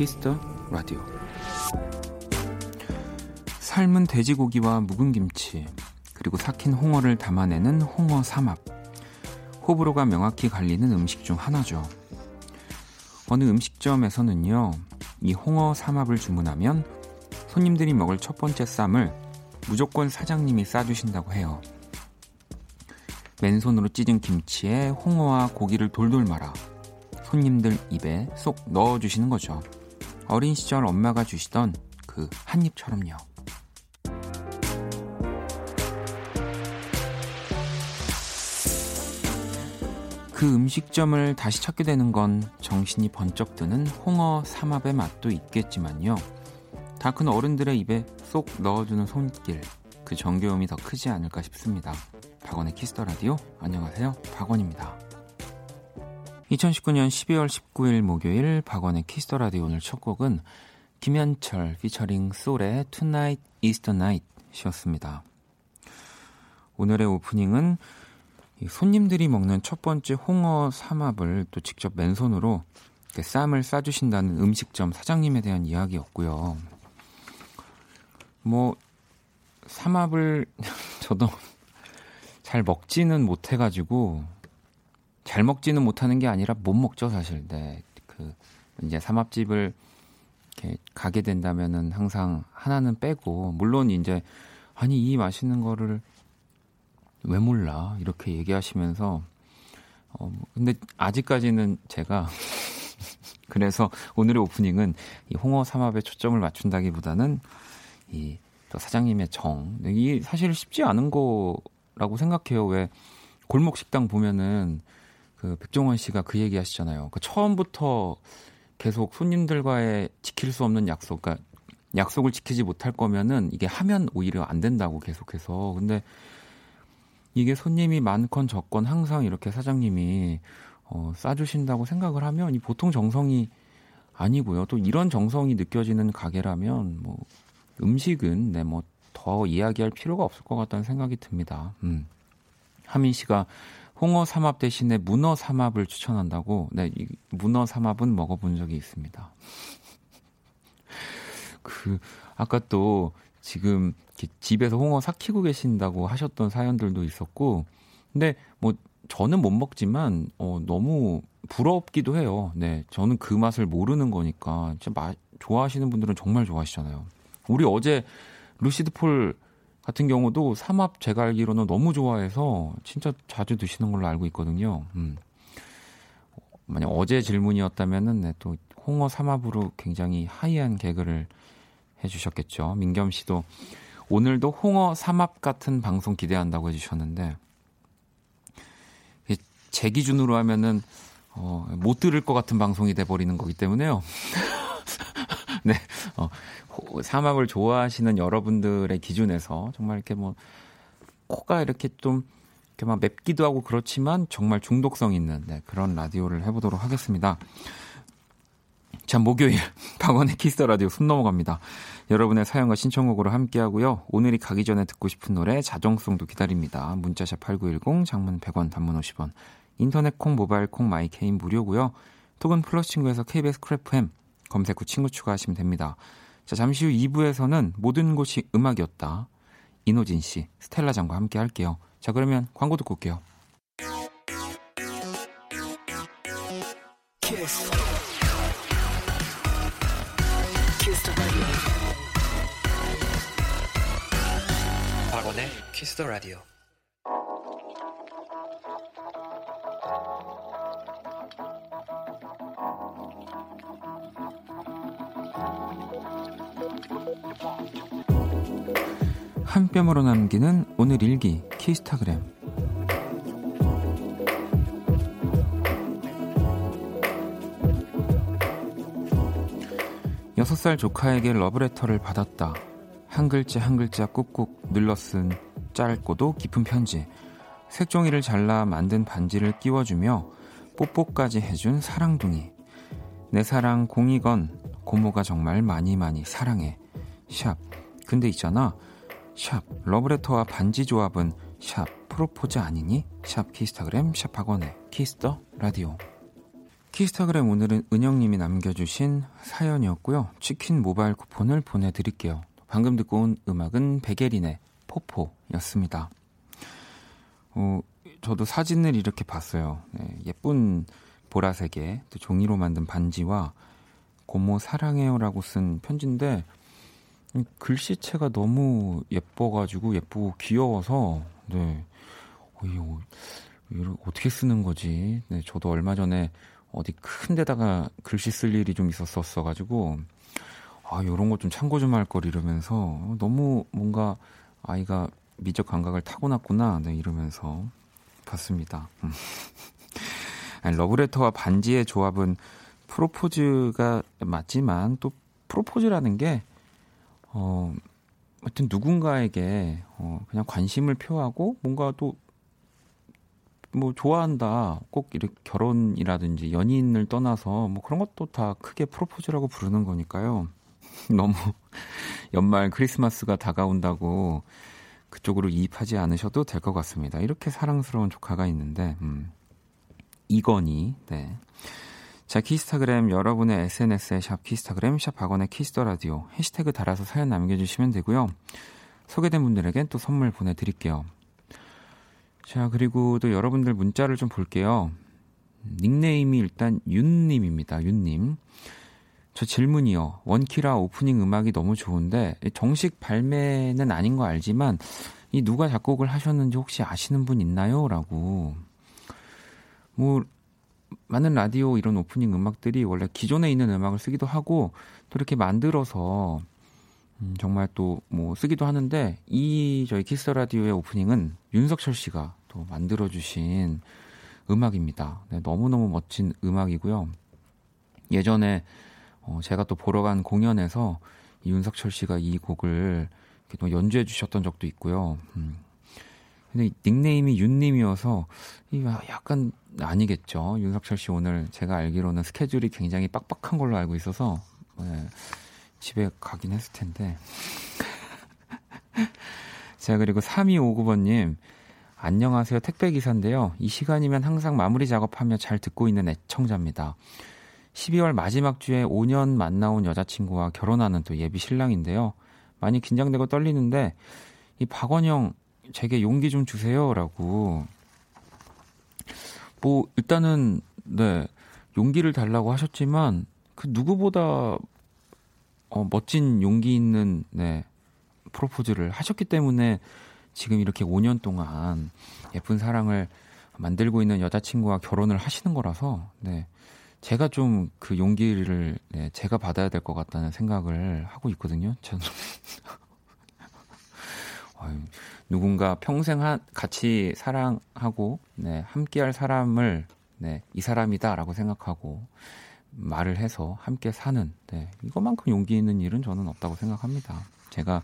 키스 더 라디오. 삶은 돼지고기와 묵은 김치 그리고 삭힌 홍어를 담아내는 홍어 삼합. 호불호가 명확히 갈리는 음식 중 하나죠. 어느 음식점에서는요 이 홍어 삼합을 주문하면 손님들이 먹을 첫 번째 쌈을 무조건 사장님이 싸주신다고 해요. 맨손으로 찢은 김치에 홍어와 고기를 돌돌 말아 손님들 입에 쏙 넣어주시는 거죠. 어린 시절 엄마가 주시던 그 한 입처럼요. 그 음식점을 다시 찾게 되는 건 정신이 번쩍 드는 홍어 삼합의 맛도 있겠지만요. 다 큰 어른들의 입에 쏙 넣어주는 손길, 그 정겨움이 더 크지 않을까 싶습니다. 박원의 키스 더 라디오 안녕하세요. 박원입니다. 2019년 12월 19일 목요일 박원의 키스 더 라디오 오늘 첫 곡은 김현철 피처링 솔의 Tonight is the Night이었습니다. 오늘의 오프닝은 손님들이 먹는 첫 번째 홍어 삼합을 또 직접 맨손으로 쌈을 싸주신다는 음식점 사장님에 대한 이야기였고요. 뭐 삼합을 저도 잘 먹지는 못해가지고 잘 먹지는 못하는 게 아니라 못 먹죠 사실. 네, 그 이제 삼합집을 이렇게 가게 된다면은 항상 하나는 빼고 물론 이제 아니 이 맛있는 거를 왜 몰라 이렇게 얘기하시면서 어뭐 근데 아직까지는 제가 그래서 오늘의 오프닝은 이 홍어 삼합에 초점을 맞춘다기보다는 이 또 사장님의 정. 이 사실 쉽지 않은 거라고 생각해요. 왜 골목 식당 보면은 그 백종원 씨가 그 얘기 하시잖아요. 그 처음부터 계속 손님들과의 지킬 수 없는 약속, 그러니까 약속을 지키지 못할 거면은 이게 하면 오히려 안 된다고 계속해서. 근데 이게 손님이 많건 적건 항상 이렇게 사장님이 어, 싸주신다고 생각을 하면 이 보통 정성이 아니고요. 또 이런 정성이 느껴지는 가게라면 뭐 음식은 네, 뭐 더 이야기할 필요가 없을 것 같다는 생각이 듭니다. 음. 하민 씨가 홍어 삼합 대신에 문어 삼합을 추천한다고. 네, 이 문어 삼합은 먹어본 적이 있습니다. 그 아까 또 지금 집에서 홍어 삭히고 계신다고 하셨던 사연들도 있었고, 근데 뭐 저는 못 먹지만 어 너무 부럽기도 해요. 네, 저는 그 맛을 모르는 거니까 진짜 마, 좋아하시는 분들은 정말 좋아하시잖아요. 우리 어제 루시드 폴 같은 경우도 삼합 제가 알기로는 너무 좋아해서 진짜 자주 드시는 걸로 알고 있거든요. 음. 만약 어제 질문이었다면은 네, 또 홍어 삼합으로 굉장히 하이한 개그를 해주셨겠죠. 민겸 씨도 오늘도 홍어 삼합 같은 방송 기대한다고 해주셨는데 제 기준으로 하면은 어, 못 들을 것 같은 방송이 돼 버리는 거기 때문에요. 네, 어, 삼합을 좋아하시는 여러분들의 기준에서 정말 이렇게 뭐 코가 이렇게 좀 이렇게 막 맵기도 하고 그렇지만 정말 중독성 있는 네, 그런 라디오를 해보도록 하겠습니다. 자, 목요일 박원의 키스 라디오 손 넘어갑니다. 여러분의 사연과 신청곡으로 함께하고요. 오늘이 가기 전에 듣고 싶은 노래 자정송도 기다립니다. 문자 샵 8910 장문 100원 단문 50원 인터넷 콩 모바일 콩 마이 K는 무료고요. 톡은 플러스 친구에서 KBS 키라 FM 검색 후 친구 추가하시면 됩니다. 자, 잠시 후 2부에서는 모든 곳이 음악이었다. 이노진 씨, 스텔라 장과 함께 할게요. 자, 그러면 광고 듣고 올게요. 키스. 키스 박원의 키스 더 라디오. 한 뼘으로 남기는 오늘 일기 키스타그램 6살 조카에게 러브레터를 받았다. 한 글자 한 글자 꾹꾹 눌러 쓴 짧고도 깊은 편지. 색종이를 잘라 만든 반지를 끼워주며 뽀뽀까지 해준 사랑둥이. 내 사랑 공이건 고모가 정말 많이 많이 사랑해. 샵. 근데 있잖아. 샵 러브레터와 반지 조합은 샵 프로포즈 아니니? 샵 키스타그램 샵 박원의 키스 더 라디오 키스타그램 오늘은 은영님이 남겨주신 사연이었고요. 치킨 모바일 쿠폰을 보내드릴게요. 방금 듣고 온 음악은 베게린의 포포였습니다. 어, 저도 사진을 이렇게 봤어요. 네, 예쁜 보라색의 또 종이로 만든 반지와 고모 사랑해요라고 쓴 편지인데 글씨체가 너무 예뻐가지고 예쁘고 귀여워서 네. 어, 이거, 어떻게 쓰는 거지? 네, 저도 얼마 전에 어디 큰 데다가 글씨 쓸 일이 좀 있었었어 가지고 아 요런 거 좀 참고 좀 할 걸 이러면서 너무 뭔가 아이가 미적 감각을 타고났구나 네, 이러면서 봤습니다. 음. 러브레터와 반지의 조합은 프로포즈가 맞지만 또 프로포즈라는 게 어, 하여튼 누군가에게 어, 그냥 관심을 표하고 뭔가 또 뭐 좋아한다 꼭 이렇게 결혼이라든지 연인을 떠나서 뭐 그런 것도 다 크게 프로포즈라고 부르는 거니까요. 너무 연말 크리스마스가 다가온다고 그쪽으로 이입하지 않으셔도 될 것 같습니다. 이렇게 사랑스러운 조카가 있는데 음. 이건희 네. 자, 키스타그램 여러분의 SNS에 샵 키스타그램 샵 박원의 키스 더 라디오 해시태그 달아서 사연 남겨 주시면 되고요. 소개된 분들에겐 또 선물 보내 드릴게요. 자, 그리고 또 여러분들 문자를 좀 볼게요. 닉네임이 일단 윤님입니다. 윤님. 저 질문이요. 원키라 오프닝 음악이 너무 좋은데 정식 발매는 아닌 거 알지만 이 누가 작곡을 하셨는지 혹시 아시는 분 있나요? 라고. 뭐 많은 라디오 이런 오프닝 음악들이 원래 기존에 있는 음악을 쓰기도 하고 또 이렇게 만들어서 음, 정말 또 뭐 쓰기도 하는데 이 저희 키스 라디오의 오프닝은 윤석철 씨가 또 만들어 주신 음악입니다. 네, 너무너무 멋진 음악이고요. 예전에 어, 제가 또 보러 간 공연에서 이 윤석철 씨가 이 곡을 또 연주해 주셨던 적도 있고요. 음. 근데 닉네임이 윤님이어서 약간 아니겠죠. 윤석철 씨 오늘 제가 알기로는 스케줄이 굉장히 빡빡한 걸로 알고 있어서 네, 집에 가긴 했을 텐데. 자, 그리고 3259번님. 안녕하세요. 택배기사인데요. 이 시간이면 항상 마무리 작업하며 잘 듣고 있는 애청자입니다. 12월 마지막 주에 5년 만나온 여자친구와 결혼하는 또 예비 신랑인데요. 많이 긴장되고 떨리는데, 이 박원영, 제게 용기 좀 주세요라고 뭐 일단은 네 용기를 달라고 하셨지만 그 누구보다 어, 멋진 용기 있는 네 프로포즈를 하셨기 때문에 지금 이렇게 5년 동안 예쁜 사랑을 만들고 있는 여자친구와 결혼을 하시는 거라서 네 제가 좀 그 용기를 네, 제가 받아야 될 것 같다는 생각을 하고 있거든요. 저는 아유, 누군가 평생 하, 같이 사랑하고 네, 함께할 사람을 네, 이 사람이다라고 생각하고 말을 해서 함께 사는 네, 이것만큼 용기 있는 일은 저는 없다고 생각합니다. 제가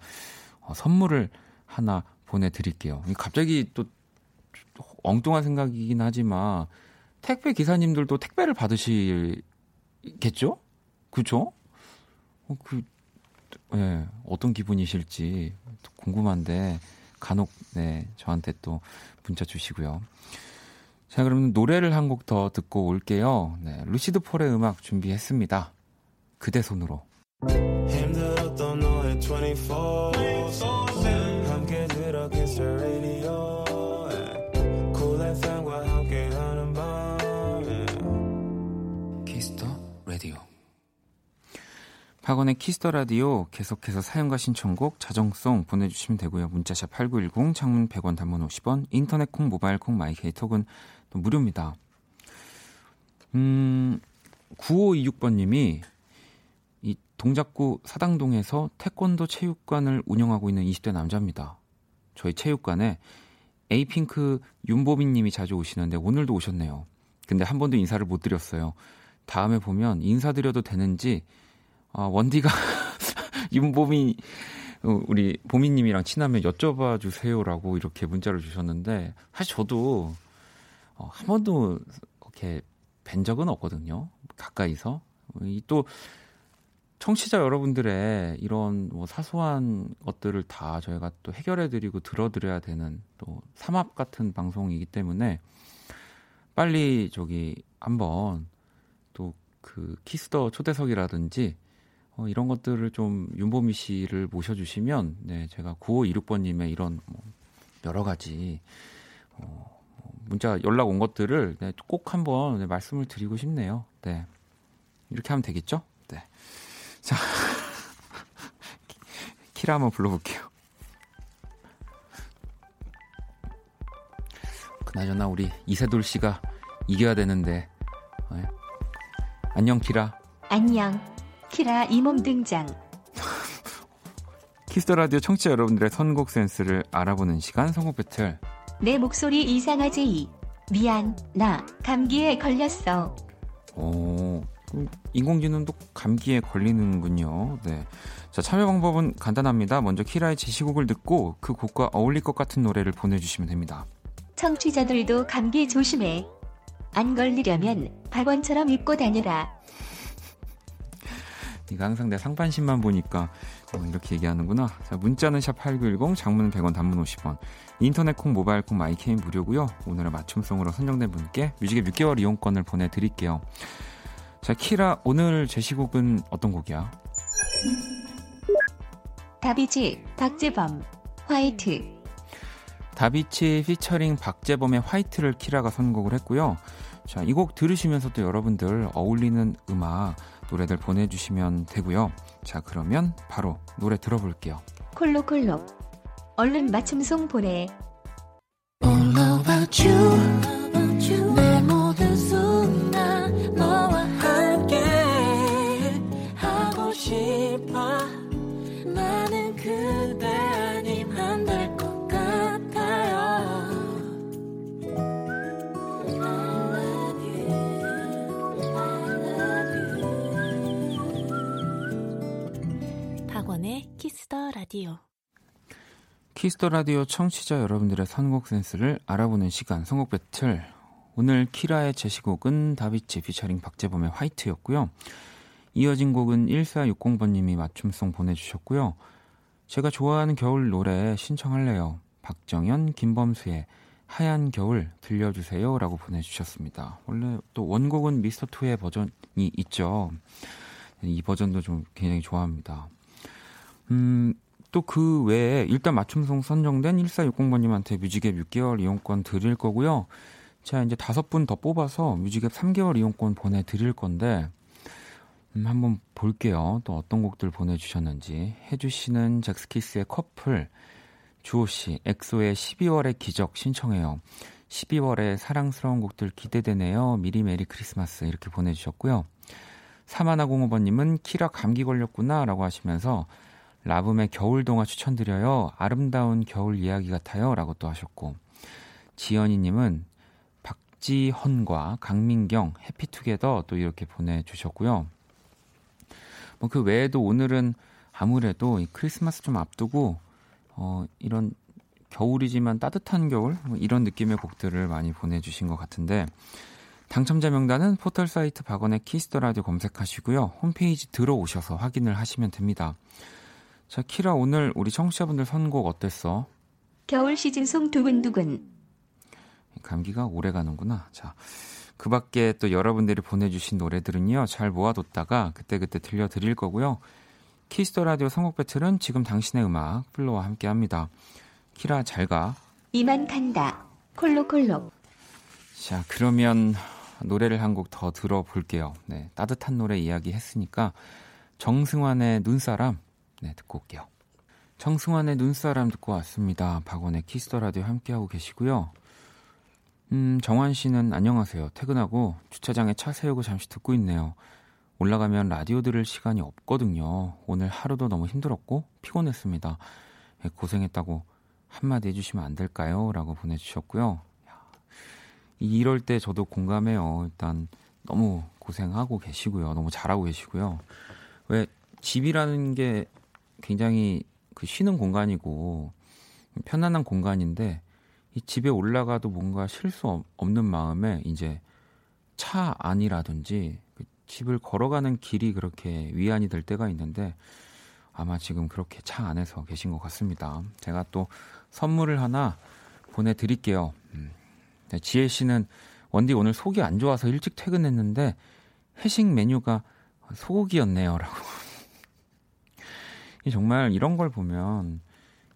어, 선물을 하나 보내드릴게요. 갑자기 또 엉뚱한 생각이긴 하지만 택배 기사님들도 택배를 받으시겠죠? 그죠? 어, 그, 예, 어떤 기분이실지 궁금한데 간혹 네 저한테 또 문자 주시고요. 자 그러면 노래를 한 곡 더 듣고 올게요. 네, 루시드 폴의 음악 준비했습니다. 그대 손으로. 힘들었던 너의 24 박원의 키스 더 라디오 계속해서 사연과 신청곡 자정송 보내주시면 되고요. 문자 샵 8910 장문 100원 단문 50원 인터넷 콩 모바일 콩 마이 K 톡은 또 무료입니다. 음 9526번님이 이 동작구 사당동에서 태권도 체육관을 운영하고 있는 20대 남자입니다. 저희 체육관에 에이핑크 윤보민 님이 자주 오시는데 오늘도 오셨네요. 근데 한 번도 인사를 못 드렸어요. 다음에 보면 인사드려도 되는지 아, 원디가 윤보미 어, 우리 보미님이랑 친하면 여쭤봐 주세요라고 이렇게 문자를 주셨는데 사실 저도 어, 한 번도 이렇게 뵌 적은 없거든요. 가까이서 또 청취자 여러분들의 이런 뭐 사소한 것들을 다 저희가 또 해결해드리고 들어드려야 되는 또 삼합 같은 방송이기 때문에 빨리 저기 한번 그 키스 더 초대석이라든지 어, 이런 것들을 좀 윤보미 씨를 모셔주시면 네, 제가 9526번님의 이런 뭐 여러 가지 어, 뭐 문자 연락 온 것들을 네, 꼭 한번 네, 말씀을 드리고 싶네요. 네. 이렇게 하면 되겠죠? 네. 자, 키라 한번 불러볼게요. 그나저나 우리 이세돌 씨가 이겨야 되는데. 네. 안녕 키라. 안녕. 키라 이몸 등장. 키스 더 라디오 청취자 여러분들의 선곡 센스를 알아보는 시간 선곡 배틀. 내 목소리 이상하지? 미안, 나 감기에 걸렸어. 오, 인공지능도 감기에 걸리는군요. 네. 자, 참여 방법은 간단합니다. 먼저 키라의 제시곡을 듣고 그 곡과 어울릴 것 같은 노래를 보내주시면 됩니다. 청취자들도 감기 조심해. 안 걸리려면 박원처럼 입고 다녀라. 네가 항상 내 상반신만 보니까 어, 이렇게 얘기하는구나. 자, 문자는 샵 8910, 장문은 100원, 단문 50원. 인터넷 콩, 모바일 콩, 마이케이는 무료고요. 오늘의 맞춤송으로 선정된 분께 뮤직앱 6개월 이용권을 보내드릴게요. 자, 키라, 오늘 제시곡은 어떤 곡이야? 다비치, 박재범, 화이트. 다비치 피처링 박재범의 화이트를 키라가 선곡을 했고요. 자, 이 곡 들으시면서 또 여러분들 어울리는 음악, 노래들 보내주시면 되고요. 자, 그러면 바로 노래 들어볼게요. 콜록콜록. 얼른 맞춤송 보내. All about you. 라디오. 키스터 라디오 청취자 여러분들의 선곡 센스를 알아보는 시간 선곡 배틀. 오늘 키라의 제시곡은 다비치 피처링 박재범의 화이트였고요. 이어진 곡은 1460번님이 맞춤송 보내주셨고요. 제가 좋아하는 겨울 노래 신청할래요. 박정현, 김범수의 하얀 겨울 들려주세요. 라고 보내주셨습니다. 원래 또 원곡은 미스터2의 버전이 있죠. 이 버전도 좀 굉장히 좋아합니다. 음, 또 그 외에 일단 맞춤송 선정된 1460번님한테 뮤직앱 6개월 이용권 드릴 거고요. 자, 이제 다섯 분 더 뽑아서 뮤직앱 3개월 이용권 보내드릴 건데, 음, 한번 볼게요. 또 어떤 곡들 보내주셨는지. 해주시는 젝스키스의 커플, 주호씨, 엑소의 12월의 기적 신청해요. 12월에 사랑스러운 곡들 기대되네요. 미리 메리 크리스마스 이렇게 보내주셨고요. 사마나공호번님은 키라 감기 걸렸구나 라고 하시면서 라붐의 겨울 동화 추천드려요. 아름다운 겨울 이야기 같아요. 라고 또 하셨고 지연이님은 박지헌과 강민경 해피투게더 또 이렇게 보내주셨고요. 뭐 그 외에도 오늘은 아무래도 이 크리스마스 좀 앞두고 어 이런 겨울이지만 따뜻한 겨울 뭐 이런 느낌의 곡들을 많이 보내주신 것 같은데 당첨자 명단은 포털 사이트 박원의 키스터 라디오 검색하시고요 홈페이지 들어오셔서 확인을 하시면 됩니다. 자 키라 오늘 우리 청취자분들 선곡 어땠어? 겨울 시즌송 두근두근. 감기가 오래 가는구나. 자, 그 밖에 또 여러분들이 보내주신 노래들은요, 잘 모아뒀다가 그때그때 들려드릴 거고요. 키스터 라디오 선곡 배틀은 지금 당신의 음악, 플로와 함께 합니다. 키라 잘 가. 이만 간다. 콜록콜록. 자, 그러면 노래를 한 곡 더 들어볼게요. 네, 따뜻한 노래 이야기 했으니까 정승환의 눈사람, 네, 듣고 올게요. 정승환의 눈사람 듣고 왔습니다. 박원의 키스터 라디오 함께하고 계시고요. 음, 정환 씨는 안녕하세요. 퇴근하고 주차장에 차 세우고 잠시 듣고 있네요. 올라가면 라디오 들을 시간이 없거든요. 오늘 하루도 너무 힘들었고 피곤했습니다. 예, 고생했다고 한마디 해주시면 안 될까요? 라고 보내주셨고요. 이럴 때 저도 공감해요. 일단 너무 고생하고 계시고요. 너무 잘하고 계시고요. 왜 집이라는 게 굉장히 그 쉬는 공간이고 편안한 공간인데 이 집에 올라가도 뭔가 쉴 수 없는 마음에 이제 차 안이라든지 그 집을 걸어가는 길이 그렇게 위안이 될 때가 있는데 아마 지금 그렇게 차 안에서 계신 것 같습니다. 제가 또 선물을 하나 보내드릴게요. 음. 네, 지혜 씨는 원디 오늘 속이 안 좋아서 일찍 퇴근했는데 회식 메뉴가 소고기였네요라고. 정말 이런 걸 보면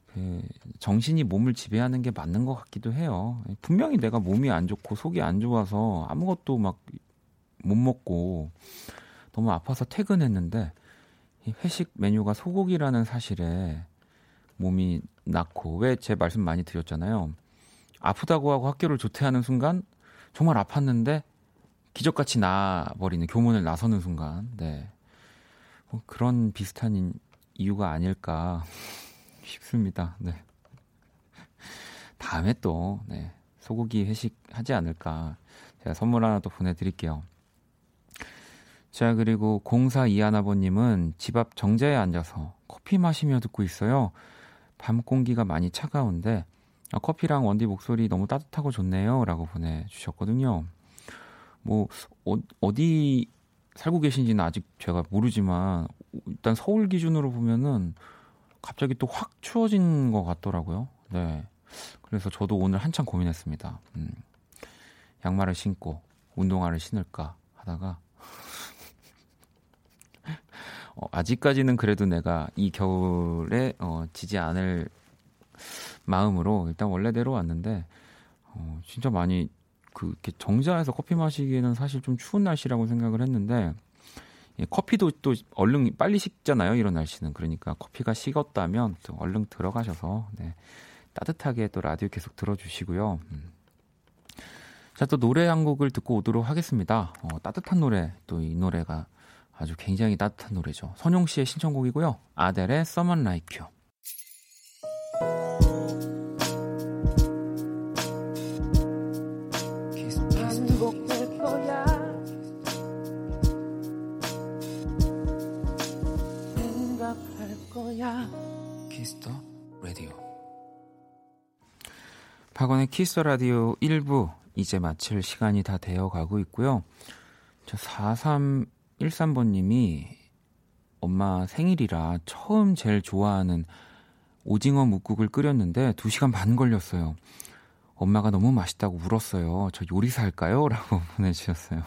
그 정신이 몸을 지배하는 게 맞는 것 같기도 해요. 분명히 내가 몸이 안 좋고 속이 안 좋아서 아무것도 막 못 먹고 너무 아파서 퇴근했는데 이 회식 메뉴가 소고기라는 사실에 몸이 낳고 왜 제 말씀 많이 드렸잖아요. 아프다고 하고 학교를 조퇴하는 순간 정말 아팠는데 기적같이 나버리는 교문을 나서는 순간 네. 뭐 그런 비슷한 이유가 아닐까 싶습니다. 네. 다음에 또 네. 소고기 회식 하지 않을까 제가 선물 하나 또 보내드릴게요. 자 그리고 공사 이하나버님은 집 앞 정자에 앉아서 커피 마시며 듣고 있어요. 밤 공기가 많이 차가운데 아, 커피랑 원디 목소리 너무 따뜻하고 좋네요라고 보내주셨거든요. 뭐 어, 디 살고 계신지는 아직 제가 모르지만 일단 서울 기준으로 보면은 갑자기 또 확 추워진 것 같더라고요. 네. 그래서 저도 오늘 한참 고민했습니다. 음, 양말을 신고 운동화를 신을까 하다가 어, 아직까지는 그래도 내가 이 겨울에 어, 지지 않을 마음으로 일단 원래대로 왔는데 어, 진짜 많이 그 이렇게 정자에서 커피 마시기에는 사실 좀 추운 날씨라고 생각을 했는데 예, 커피도 또 얼른 빨리 식잖아요. 이런 날씨는 그러니까 커피가 식었다면 또 얼른 들어가셔서 네, 따뜻하게 또 라디오 계속 들어주시고요. 음. 자, 또 노래 한 곡을 듣고 오도록 하겠습니다. 어, 따뜻한 노래, 또 이 노래가 아주 굉장히 따뜻한 노래죠. 선용 씨의 신청곡이고요. 아델의 Someone Like You. 박원의 키스터 라디오 1부 이제 마칠 시간이 다 되어 가고 있고요. 저 4313번 님이 엄마 생일이라 처음 제일 좋아하는 오징어 뭇국을 끓였는데 2시간 반 걸렸어요. 엄마가 너무 맛있다고 울었어요. 저 요리사 할까요? 라고 보내주셨어요.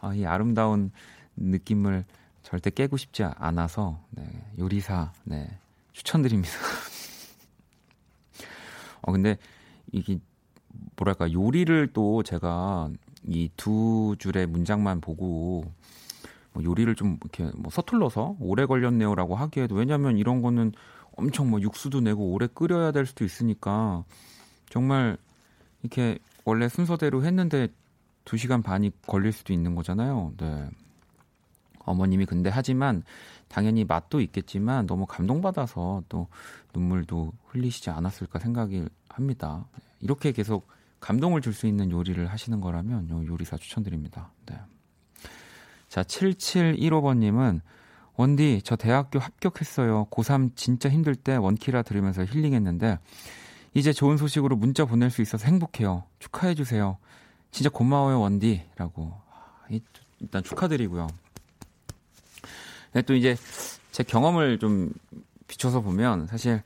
아, 이 아름다운 느낌을 절대 깨고 싶지 않아서 네, 요리사 네, 추천드립니다. 어 근데 이게 뭐랄까 요리를 또 제가 이 두 줄의 문장만 보고 뭐 요리를 좀 이렇게 뭐 서툴러서 오래 걸렸네요라고 하기에도 왜냐면 이런 거는 엄청 뭐 육수도 내고 오래 끓여야 될 수도 있으니까 정말 이렇게 원래 순서대로 했는데 2시간 반이 걸릴 수도 있는 거잖아요. 네. 어머님이 근데 하지만 당연히 맛도 있겠지만 너무 감동받아서 또 눈물도 흘리시지 않았을까 생각이 합니다. 이렇게 계속 감동을 줄 수 있는 요리를 하시는 거라면 요리사 추천드립니다. 네. 자, 7715번님은 원디, 저 대학교 합격했어요. 고3 진짜 힘들 때 원키라 들으면서 힐링했는데, 이제 좋은 소식으로 문자 보낼 수 있어서 행복해요. 축하해 주세요. 진짜 고마워요, 원디. 라고. 일단 축하드리고요. 또 이제 제 경험을 좀 비춰서 보면 사실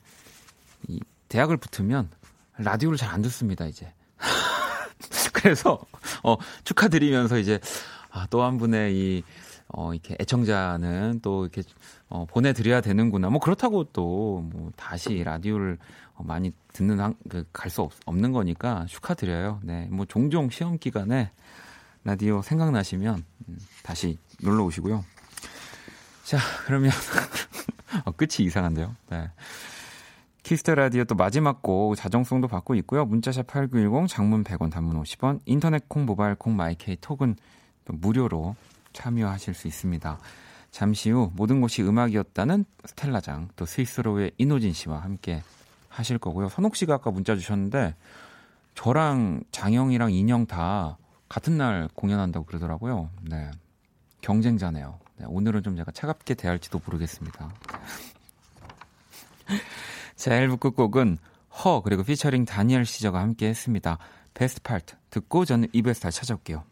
이 대학을 붙으면 라디오를 잘 안 듣습니다 이제. 그래서 어 축하드리면서 이제 아, 또 한 분의 이 어, 이렇게 애청자는 또 이렇게 어, 보내드려야 되는구나. 뭐 그렇다고 또 뭐 다시 라디오를 어, 많이 듣는 그, 갈수 없는 거니까 축하드려요. 네, 뭐 종종 시험 기간에 라디오 생각나시면 음, 다시 놀러 오시고요. 자, 그러면 어, 끝이 이상한데요. 네. 키스터 라디오 또 마지막 곡 자정송도 받고 있고요. 문자샵 8910 장문 100원 단문 50원 인터넷 콩 모바일 콩 마이케이 톡은 또 무료로 참여하실 수 있습니다. 잠시 후 모든 곳이 음악이었다는 스텔라장 또 스윗소로우의 인호진 씨와 함께 하실 거고요. 선옥 씨가 아까 문자 주셨는데 저랑 장영이랑 인형 다 같은 날 공연한다고 그러더라고요. 네. 경쟁자네요. 네, 오늘은 좀 제가 차갑게 대할지도 모르겠습니다. 자, 1부 끝곡은 허 그리고 피처링 다니엘 시저가 함께 했습니다. 베스트 파트 듣고 저는 2부에서 다시 찾아올게요.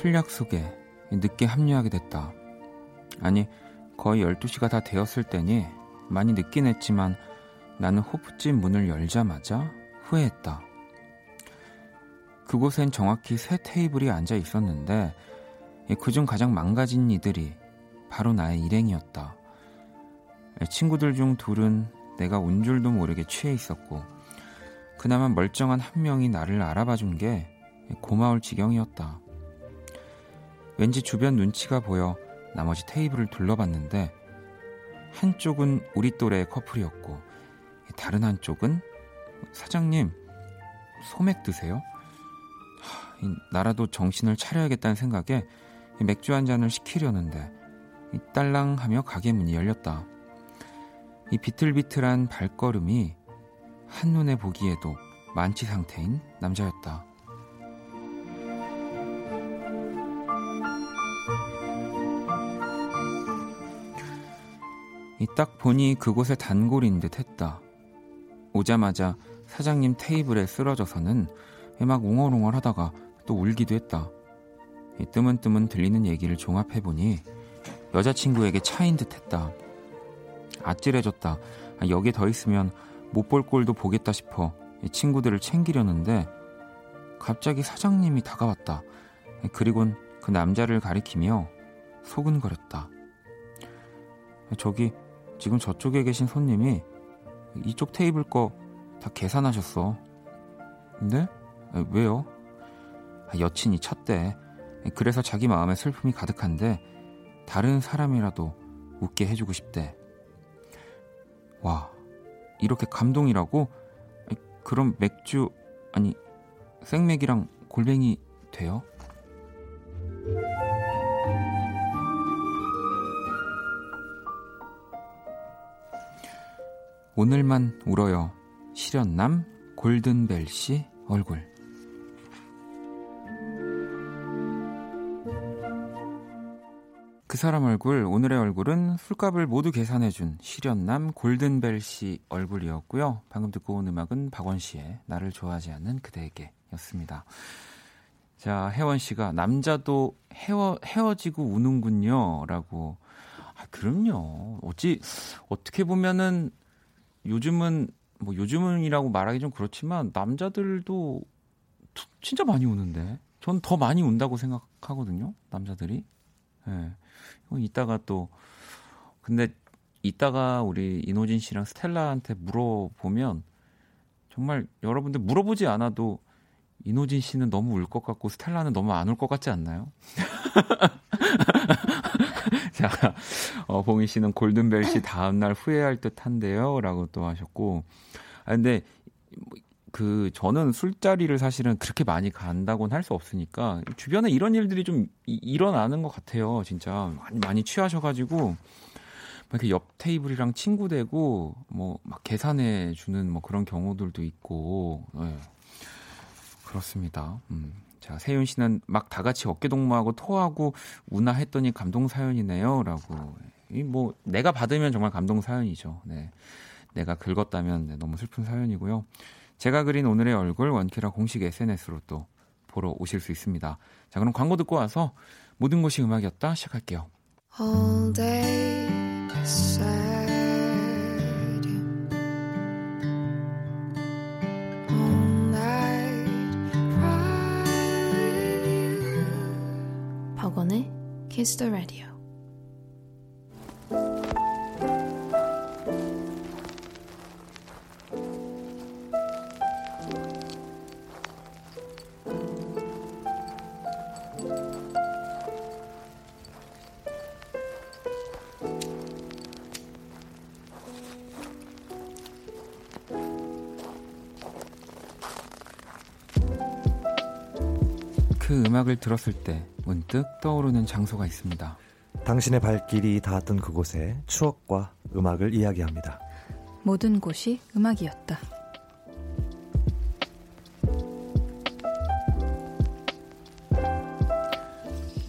술 약 속에 늦게 합류하게 됐다. 아니, 거의 12시가 다 되었을 때니 많이 늦긴 했지만 나는 호프집 문을 열자마자 후회했다. 그곳엔 정확히 세 테이블이 앉아 있었는데 그중 가장 망가진 이들이 바로 나의 일행이었다. 친구들 중 둘은 내가 운 줄도 모르게 취해 있었고 그나마 멀쩡한 한 명이 나를 알아봐 준 게 고마울 지경이었다. 왠지 주변 눈치가 보여 나머지 테이블을 둘러봤는데 한쪽은 우리 또래의 커플이었고 다른 한쪽은 사장님 소맥 드세요? 나라도 정신을 차려야겠다는 생각에 맥주 한 잔을 시키려는데 딸랑하며 가게 문이 열렸다. 이 비틀비틀한 발걸음이 한눈에 보기에도 만취 상태인 남자였다. 딱 보니 그곳에 단골인 듯 했다. 오자마자 사장님 테이블에 쓰러져서는 막 웅얼웅얼 하다가 또 울기도 했다. 뜨문뜨문 들리는 얘기를 종합해보니 여자친구에게 차인 듯 했다. 아찔해졌다. 아, 여기에 더 있으면 못 볼 꼴도 보겠다 싶어 친구들을 챙기려는데 갑자기 사장님이 다가왔다. 그리곤 그 남자를 가리키며 소근거렸다. 저기 지금 저쪽에 계신 손님이 이쪽 테이블 거 다 계산하셨어. 근데 왜요? 아, 여친이 쳤대. 그래서 자기 마음에 슬픔이 가득한데 다른 사람이라도 웃게 해주고 싶대. 와, 이렇게 감동이라고? 그럼 맥주, 아니, 생맥이랑 골뱅이 돼요? 오늘만 울어요. 실현남 골든벨 씨 얼굴. 그 사람 얼굴, 오늘의 얼굴은 술값을 모두 계산해준 실현남 골든벨 씨 얼굴이었고요. 방금 듣고 온 음악은 박원 씨의 나를 좋아하지 않는 그대에게 였습니다. 자, 혜원 씨가 남자도 헤어, 헤어지고 우는군요. 라고. 아, 그럼요. 어찌, 어떻게 보면은 요즘은, 뭐 요즘은이라고 말하기 좀 그렇지만 남자들도 진짜 많이 우는데. 전 더 많이 운다고 생각하거든요. 남자들이. 예. 네. 이따가 또 근데 이따가 우리 이노진 씨랑 스텔라한테 물어보면 정말 여러분들 물어보지 않아도 이노진 씨는 너무 울 것 같고 스텔라는 너무 안 울 것 같지 않나요? 자, 어, 봉희 씨는 골든벨 씨 다음날 후회할 듯 한데요. 라고 또 하셨고. 아, 근데 그 저는 술자리를 사실은 그렇게 많이 간다고는 할 수 없으니까 주변에 이런 일들이 좀 이, 일어나는 것 같아요. 진짜 많이 많이 취하셔가지고 이렇게 옆 테이블이랑 친구 되고 뭐 막 계산해 주는 뭐 그런 경우들도 있고 네. 그렇습니다. 음. 자 세윤 씨는 막 다 같이 어깨 동무하고 토하고 우나 했더니 감동 사연이네요라고 이뭐 내가 받으면 정말 감동 사연이죠. 네. 내가 긁었다면 네, 너무 슬픈 사연이고요. 제가 그린 오늘의 얼굴 원키라 공식 SNS로 또 보러 오실 수 있습니다. 자, 그럼 광고 듣고 와서 모든 것이 음악이었다 시작할게요. All day. 박원의 Kiss the Radio. 음악을 들었을 때 문득 떠오르는 장소가 있습니다. 당신의 발길이 닿았던 그곳에 추억과 음악을 이야기합니다. 모든 곳이 음악이었다.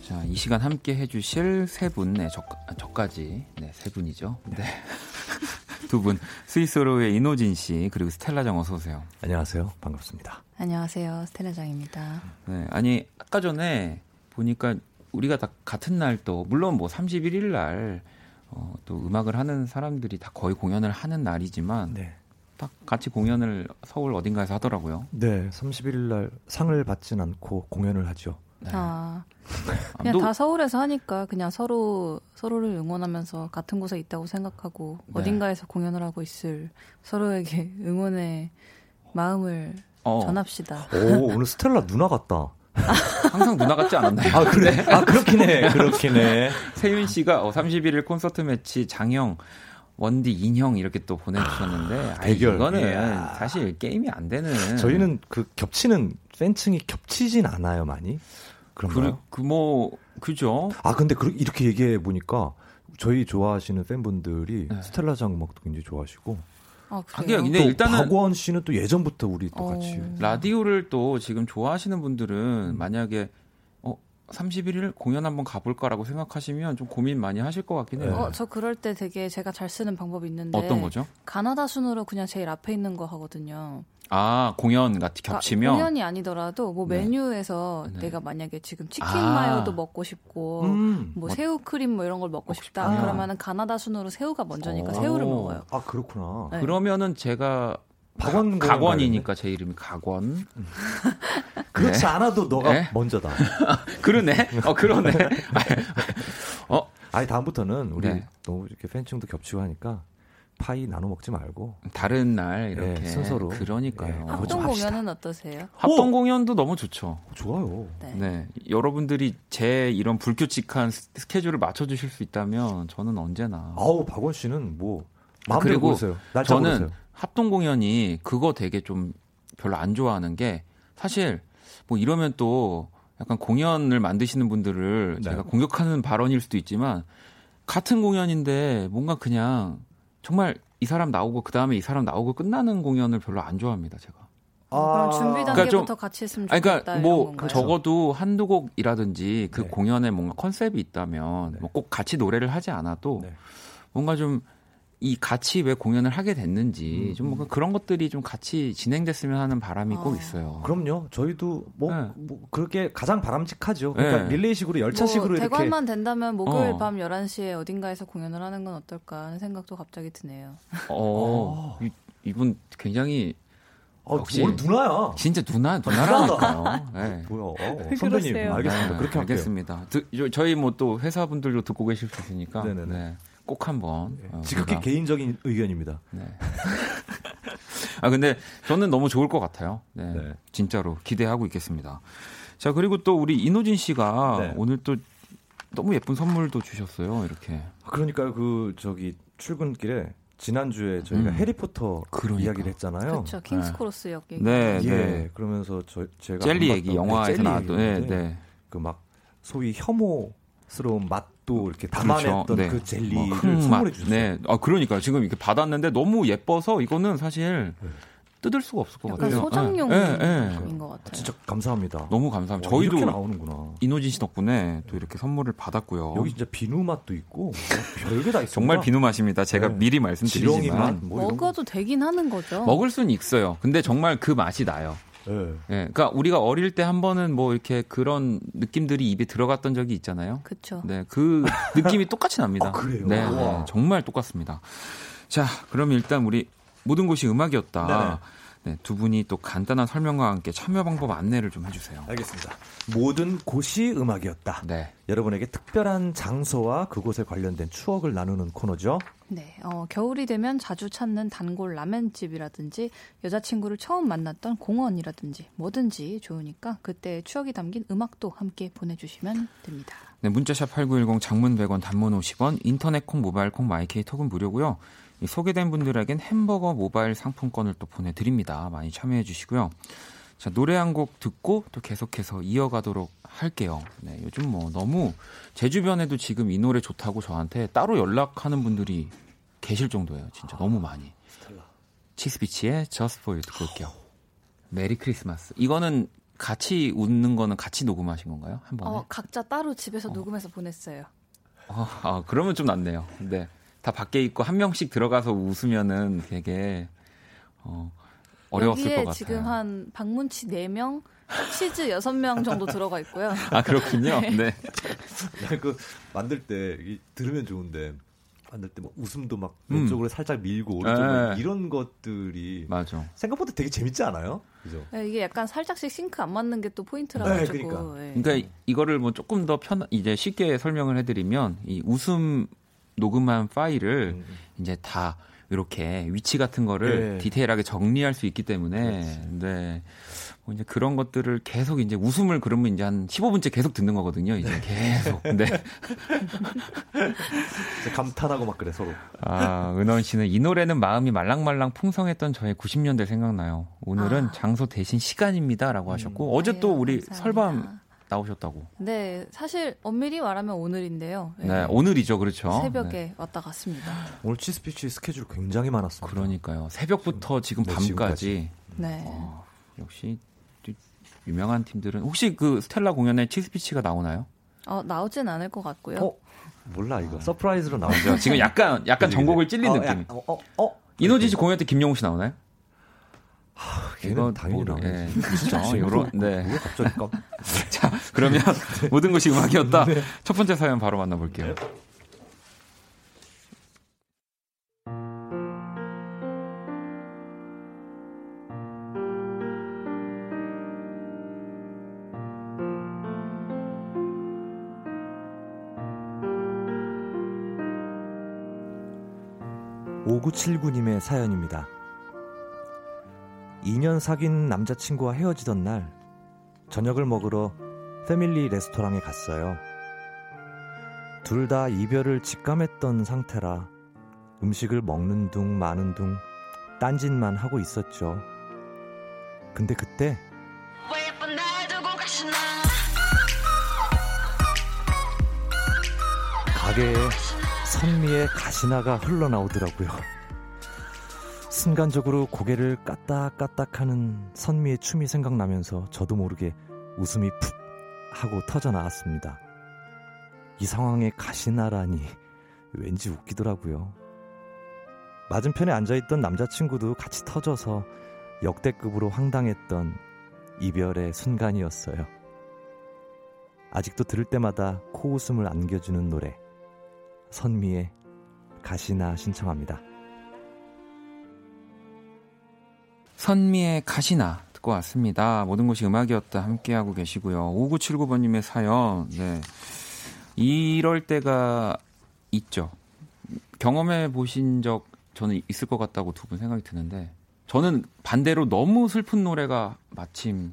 자, 이 시간 함께 해주실 세 분, 네, 저, 저까지, 네, 세 분이죠. 네. 두 분, 스위스로의 이노진 씨, 그리고 스텔라장 어서오세요. 안녕하세요. 반갑습니다. 안녕하세요. 스텔라장입니다. 네, 아니, 아까 전에 보니까 우리가 다 같은 날 또, 물론 뭐 31일 날, 어, 또 음악을 하는 사람들이 다 거의 공연을 하는 날이지만, 네. 딱 같이 공연을 서울 어딘가에서 하더라고요. 네, 31일 날 상을 받진 않고 공연을 하죠. 네. 아, 아, 그냥 또- 다 서울에서 하니까 그냥 서로 서로를 응원하면서 같은 곳에 있다고 생각하고 네. 어딘가에서 공연을 하고 있을 서로에게 응원의 마음을 어, 전합시다. 오, 오늘 스텔라 누나 같다. 항상 누나 같지 않았나요? 아, 그래? 아, 그렇긴 해. 그렇긴 해. 세윤 씨가 어, 31일 콘서트 매치 장형 원디 인형 이렇게 또 보내주셨는데 아, 대결. 이거는 이야. 사실 게임이 안 되는 저희는 그 겹치는 팬층이 겹치진 않아요, 많이. 그런가요? 그뭐 그죠 아, 근데 그, 이렇게 얘기해 보니까 저희 좋아하시는 팬분들이 네. 스텔라장 음악도 굉장히 좋아하시고 아, 하긴 그래요? 근데 또 일단은 박원 씨는 또 예전부터 우리 또 어. 같이 라디오를 또 지금 좋아하시는 음. 분들은 만약에 어 31일 공연 한번 가볼까라고 생각하시면 좀 고민 많이 하실 것 같긴 해요. 네. 어, 저 그럴 때 되게 제가 잘 쓰는 방법이 있는데 어떤 거죠? 가나다 순으로 그냥 제일 앞에 있는 거 하거든요. 아 공연 같이 겹치면 아, 공연이 아니더라도 뭐 네. 메뉴에서 네. 내가 만약에 지금 치킨 아. 마요도 먹고 싶고 음. 뭐 새우 크림 뭐 이런 걸 먹고 싶다. 싶다. 그러면은 가나다 순으로 새우가 먼저니까 오. 새우를 먹어요. 아, 그렇구나. 네. 그러면은 제가 박원 가- 각원이니까 제 이름이 각원. 그렇지 네. 않아도 너가 네. 먼저다. 그러네. 어 그러네. 어 아니 다음부터는 우리 네. 너무 이렇게 팬층도 겹치고 하니까 파이 나눠 먹지 말고 다른 날 이렇게 네, 순서로. 그러니까요. 네, 합동. 공연은 어떠세요? 합동 공연도 너무 좋죠. 좋아요. 네. 네. 여러분들이 제 이런 불규칙한 스- 스케줄을 맞춰 주실 수 있다면 저는 언제나. 아우 박원 씨는 뭐 마음대로 그리고. 날짜 저는 고르세요. 합동 공연이 그거 되게 좀 별로 안 좋아하는 게 사실 뭐 이러면 또 약간 공연을 만드시는 분들을 네. 제가 공격하는 발언일 수도 있지만 같은 공연인데 뭔가 그냥 정말 이 사람 나오고 그 다음에 이 사람 나오고 끝나는 공연을 별로 안 좋아합니다 제가. 그럼 준비 그러니까 단계부터 좀- 같이 했으면 아니, 좋겠다 그러니까 뭐 건가요? 적어도 한두 곡이라든지 그 네. 공연에 뭔가 컨셉이 있다면 네. 뭐꼭 같이 노래를 하지 않아도 네. 뭔가 좀 이 같이 왜 공연을 하게 됐는지 음, 좀 뭔가 그런 것들이 좀 같이 진행됐으면 하는 바람이 꼭 어. 있어요. 그럼요. 저희도 뭐, 네. 뭐 그렇게 가장 바람직하죠. 그러니까 네. 릴레이식으로 열차식으로 뭐 이렇게 대관만 된다면 목요일 어. 밤 11시에 어딘가에서 공연을 하는 건 어떨까 하는 생각도 갑자기 드네요. 어, 이, 이분 굉장히 어, 역시- 오늘 누나야. 진짜 누나 누나라니까요. 네. 뭐야? 어, 왜 선배님 그러세요? 알겠습니다. 네, 그렇게 할게요. 알겠습니다. 드- 저- 저희 뭐 또 회사분들도 듣고 계실 수 있으니까 네네네. 네, 꼭 한번 네, 어, 지극히 우리가- 개인적인 의견입니다. 네. 아 근데 저는 너무 좋을 것 같아요. 네, 네. 진짜로 기대하고 있겠습니다. 자 그리고 또 우리 이노진 씨가 네. 오늘 또 너무 예쁜 선물도 주셨어요. 이렇게 그러니까 그 저기 출근길에 지난주에 저희가 음. 해리포터 그러니까. 이야기를 했잖아요. 그렇죠. 킹스크로스 역 얘기. 네, 예. 네. 그러면서 저 제가 젤리 안 얘기 봤던 영화에서 나왔던 네, 네. 그 막 소위 혐오스러운 맛 도 이렇게 담아냈던 그렇죠. 네. 그 젤리를 뭐. 선물해 주셨어요. 네. 아 그러니까 지금 이렇게 받았는데 너무 예뻐서 이거는 사실 네. 뜯을 수가 없을 것 약간 같아요. 소장용인 네, 네, 네. 것 같아요. 진짜 감사합니다. 너무 감사합니다. 와, 이렇게 저희도 나오는구나. 이노진 씨 덕분에 또 이렇게 선물을 받았고요. 여기 진짜 비누 맛도 있고 뭐 별게 다 있습니다. 정말 비누 맛입니다. 제가 네. 미리 말씀드리지만 뭐. 먹어도 되긴 하는 거죠. 먹을 수는 있어요. 근데 정말 그 맛이 나요. 예. 예, 그러니까 우리가 어릴 때 한 번은 뭐 이렇게 그런 느낌들이 입에 들어갔던 적이 있잖아요. 그렇죠. 네, 그 느낌이 똑같이 납니다. 아, 그래요? 네. 네, 정말 똑같습니다. 자, 그럼 일단 우리 모든 곳이 음악이었다. 네, 두 분이 또 간단한 설명과 함께 참여 방법 안내를 좀 해주세요. 알겠습니다. 모든 곳이 음악이었다. 네, 여러분에게 특별한 장소와 그곳에 관련된 추억을 나누는 코너죠. 네, 어, 겨울이 되면 자주 찾는 단골 라멘집이라든지 여자친구를 처음 만났던 공원이라든지 뭐든지 좋으니까 그때의 추억이 담긴 음악도 함께 보내주시면 됩니다. 네, 문자샵 8910 장문 100원 단문 50원 인터넷 콩 모바일 콩 마이케이 톡은 무료고요. 이 소개된 분들에겐 햄버거 모바일 상품권을 또 보내드립니다. 많이 참여해 주시고요. 자 노래 한 곡 듣고 또 계속해서 이어가도록 할게요. 네, 요즘 뭐 너무 제 주변에도 지금 이 노래 좋다고 저한테 따로 연락하는 분들이 계실 정도예요. 진짜 너무 많이. 치스비치의 Just For You 듣고 올게요. 메리 크리스마스. 이거는 같이 웃는 거는 같이 녹음하신 건가요? 한 번에? 어, 각자 따로 집에서 녹음해서 보냈어요. 어, 아, 그러면 좀 낫네요. 근데 다 밖에 있고 한 명씩 들어가서 웃으면은 되게 어, 어려웠을 것 같아요. 지금 한 방문치 4명, 치즈 6명 정도 들어가 있고요. 아 그렇군요. 네. 그 만들 때 이, 들으면 좋은데 만들 때 뭐 웃음도 막 음. 왼쪽으로 살짝 밀고 오른쪽으로 네. 이런 것들이 맞아. 생각보다 되게 재밌지 않아요? 그죠? 네, 이게 약간 살짝씩 싱크 안 맞는 게 또 포인트라 네, 가지고. 그러니까. 네. 그러니까 이거를 뭐 조금 더 편 이제 쉽게 설명을 해드리면 이 웃음 녹음한 파일을 음, 음. 이제 다 이렇게 위치 같은 거를 네. 디테일하게 정리할 수 있기 때문에 그렇지. 네. 뭐 이제 그런 것들을 계속 이제 웃음을 그러면 이제 한 15분째 계속 듣는 거거든요. 이제 계속. 네. 이제 감탄하고 막 그래 서로. 아, 은원 씨는 이 노래는 마음이 말랑말랑 풍성했던 저의 90년대 생각나요. 오늘은 아. 장소 대신 시간입니다라고 하셨고 음. 어제 또 우리 감사합니다. 설밤 나오셨다고. 네, 사실 엄밀히 말하면 오늘인데요. 네, 오늘이죠. 그렇죠. 새벽에 네. 왔다 갔습니다. 오늘 치스피치 스케줄 굉장히 많았습니다. 그러니까요. 새벽부터 지금 네, 밤까지 네. 어, 역시 또 유명한 팀들은 혹시 그 스텔라 공연에 치스피치가 나오나요? 어, 나오진 않을 것 같고요. 어? 몰라 이거 surprise로 나오죠. 지금 약간 약간 전곡을. 찔린 어, 느낌. 야, 어, 어, 어. 이노지 씨 공연 때 김영우 씨 나오나요? 걔는 당연히 모르- 나오죠. 예, 그렇죠. 요런 네. 왜 갑자기 깜? 자, 그러면 모든 것이 음악이었다. 첫 번째 사연 바로 만나볼게요. (5979님의) 사연입니다. 2년 사귄 남자친구와 헤어지던 날 저녁을 먹으러 패밀리 레스토랑에 갔어요. 둘 다 이별을 직감했던 상태라 음식을 먹는 둥 마는 둥 딴짓만 하고 있었죠. 근데 그때 가게에 선미의 가시나가 흘러나오더라고요. 순간적으로 고개를 까딱까딱하는 선미의 춤이 생각나면서 저도 모르게 웃음이 푹 하고 터져 나왔습니다. 이 상황에 가시나라니 왠지 웃기더라고요. 맞은편에 앉아있던 남자친구도 같이 터져서 역대급으로 황당했던 이별의 순간이었어요. 아직도 들을 때마다 코웃음을 안겨주는 노래 선미의 가시나 신청합니다. 선미의 가시나 듣고 왔습니다. 모든 것이 음악이었다 함께하고 계시고요. 5979번님의 사연. 네. 이럴 때가 있죠. 경험해 보신 적 저는 있을 것 같다고 두 분 생각이 드는데 저는 반대로 너무 슬픈 노래가 마침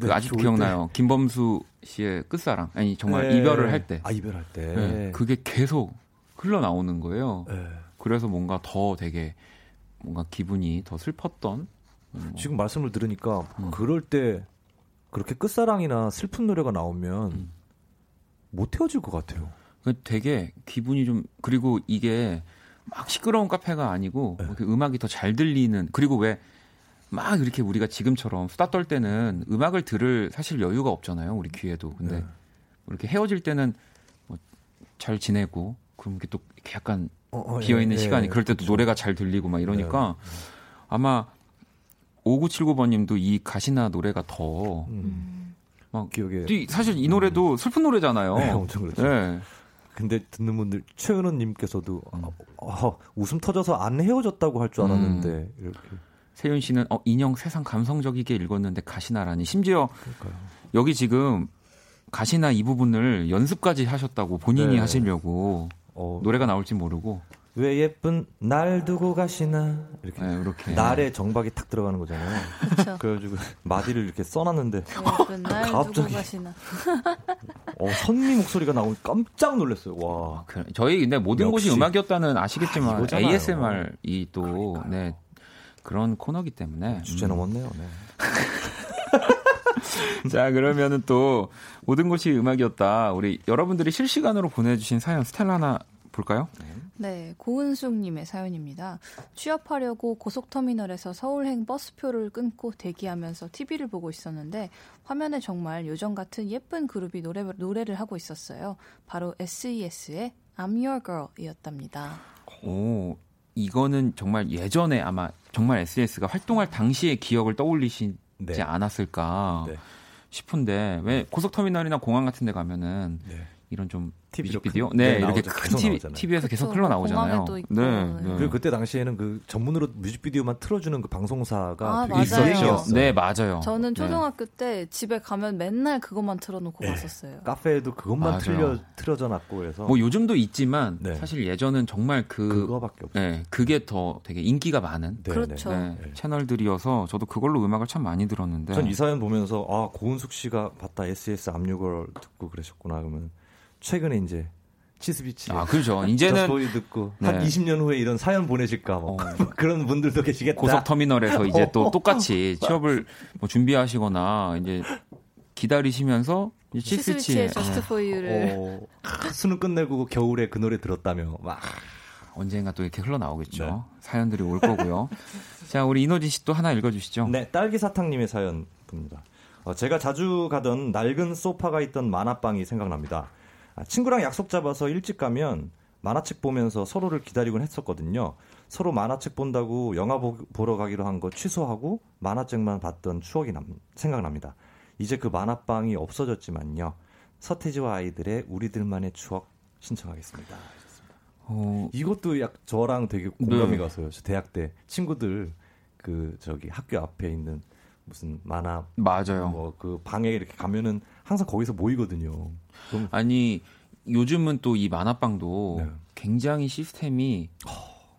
그 네, 아직 기억나요. 김범수 씨의 끝사랑. 아니 정말 네. 이별을 할 때. 아 이별할 때. 네, 그게 계속 흘러나오는 거예요. 네. 그래서 뭔가 더 되게 뭔가 기분이 더 슬펐던 음, 지금 말씀을 들으니까 음. 그럴 때 그렇게 끝사랑이나 슬픈 노래가 나오면 음. 못 헤어질 것 같아요. 그 되게 기분이 좀 그리고 이게 막 시끄러운 카페가 아니고 네. 음악이 더 잘 들리는 그리고 왜 막 이렇게 우리가 지금처럼 수다 떨 때는 음악을 들을 사실 여유가 없잖아요 우리 귀에도 근데 네. 이렇게 헤어질 때는 뭐 잘 지내고 그럼 이게 또 약간 어, 어, 비어 있는 예, 시간이 예, 그럴 때또 그렇죠. 노래가 잘 들리고 막 이러니까 네. 아마 5979번님도 이 가시나 노래가 더 음, 막 기억에. 이- 사실 이 노래도 슬픈 노래잖아요. 네, 엄청 그렇죠. 네. 근데 듣는 분들 최은호님께서도 음. 어, 어, 웃음 터져서 안 헤어졌다고 할 줄 알았는데 음. 이렇게 세윤 씨는 어, 인형 세상 감성적이게 읽었는데 가시나라니 심지어 그러니까요. 여기 지금 가시나 이 부분을 연습까지 하셨다고 본인이 네. 하시려고 어, 노래가 나올지 모르고 왜 예쁜 날 두고 가시나 이렇게 네, 이렇게 날에 정박이 탁 들어가는 거잖아요. 그렇죠. 그래가지고 마디를 이렇게 써놨는데 예쁜 날 두고 갑자기. 가시나. 어, 선미 목소리가 나오니 깜짝 놀랐어요. 와. 그- 저희 근데 모든 역시. 곳이 음악이었다는 아시겠지만 아, 이거잖아요. ASMR이 또 네, 그런 코너기 때문에 주제 음. 넘었네요. 네. 자, 그러면은 또 모든 것이 음악이었다. 우리 여러분들이 실시간으로 보내주신 사연 스텔라 하나 볼까요? 네, 고은숙님의 사연입니다. 취업하려고 고속터미널에서 서울행 버스표를 끊고 대기하면서 TV를 보고 있었는데 화면에 정말 요정 같은 예쁜 그룹이 노래, 노래를 하고 있었어요. 바로 SES의 I'm Your Girl이었답니다. 오, 이거는 정말 예전에 아마 정말 SES가 활동할 당시의 기억을 떠올리시지 네. 않았을까 네. 싶은데 왜 고속터미널이나 공항 같은 데 가면은 네. 이런 좀 뮤직비디오 큰- 네, 네, 이렇게 나오죠. 큰 TV. TV에서 계속 그쵸, 흘러 나오잖아요. 공항에도 있고. 네, 네. 네. 그리고 그때 당시에는 그 전문으로 뮤직비디오만 틀어주는 그 방송사가 아. 유행이었어요. 네, 맞아요. 저는 네. 초등학교 때 집에 가면 맨날 그것만 틀어놓고 네. 갔었어요. 카페에도 그것만 맞아요. 틀려 틀어져 놨고 그래서 뭐 요즘도 있지만 네. 사실 예전은 정말 그 그거밖에 없어요. 네, 그게 더 되게 인기가 많은 네, 그렇죠. 네, 네. 채널들이어서 저도 그걸로 음악을 참 많이 들었는데 전 이 사연 보면서 아 고은숙 씨가 봤다 SES 압류걸 듣고 그러셨구나 그러면 최근에 이제 치스비치 아 그렇죠. 이제는 저스보이 듣고 네. 한 20년 후에 이런 사연 보내실까 뭐 어. 그런 분들도 계시겠다. 고속 터미널에서 이제 어. 또 똑같이 취업을 뭐 준비하시거나 이제 기다리시면서 For You를 어, 수능 끝내고 겨울에 그 노래 들었다며 막 언젠가 또 이렇게 흘러 나오겠죠. 네. 사연들이 올 거고요. 자, 우리 이노진 씨 또 하나 읽어 주시죠. 네, 딸기 사탕님의 사연입니다. 어, 제가 자주 가던 낡은 소파가 있던 만화방이 생각납니다. 아, 친구랑 약속 잡아서 일찍 가면 만화책 보면서 서로를 기다리곤 했었거든요. 서로 만화책 본다고 영화 보, 러 가기로 한 거 취소하고 만화책만 봤던 추억이 남, 생각납니다. 이제 그 만화방이 없어졌지만요. 서태지와 아이들의 우리들만의 추억 신청하겠습니다. 어, 이것도 약 저랑 되게 공감이 네. 가서요. 저 대학 때 친구들 그 저기 학교 앞에 있는 무슨 만화 맞아요. 뭐 그 방에 이렇게 가면은 항상 거기서 모이거든요. 그럼 아니, 요즘은 또 이 만화방도 네. 굉장히 시스템이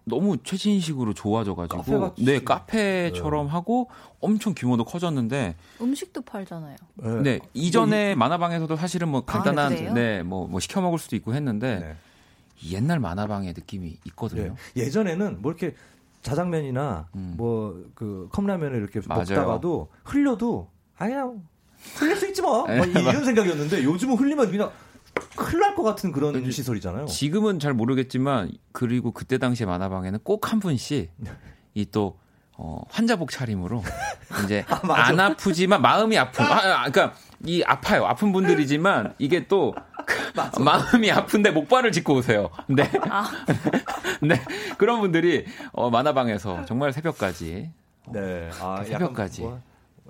너무 최신식으로 좋아져가지고 카페같이. 네 카페처럼 하고 엄청 규모도 커졌는데 음식도 팔잖아요. 네 이전에 만화방에서도 사실은 뭐 간단한 그래요? 네뭐 뭐 시켜 먹을 수도 있고 했는데 네. 옛날 만화방의 느낌이 있거든요. 예. 예전에는 뭐 이렇게 자장면이나 음. 뭐그 컵라면을 이렇게 맞아요. 먹다가도 흘려도 아야 흘릴 수 있지 뭐. 네, 뭐 이런 생각이었는데 요즘은 흘리면 그냥 큰일 날 것 같은 그런 시설이잖아요. 지금은 잘 모르겠지만 그리고 그때 당시에 만화방에는 꼭 한 분씩 이또 어, 환자복 차림으로 이제 안 아프지만 마음이 아픈 아, 아, 그러니까 이 아파요. 아픈 분들이지만 이게 또 마음이 아픈데 목발을 짚고 오세요. 네, 네. 그런 분들이 어, 만화방에서 정말 새벽까지. 네. 아, 새벽까지. 뭐,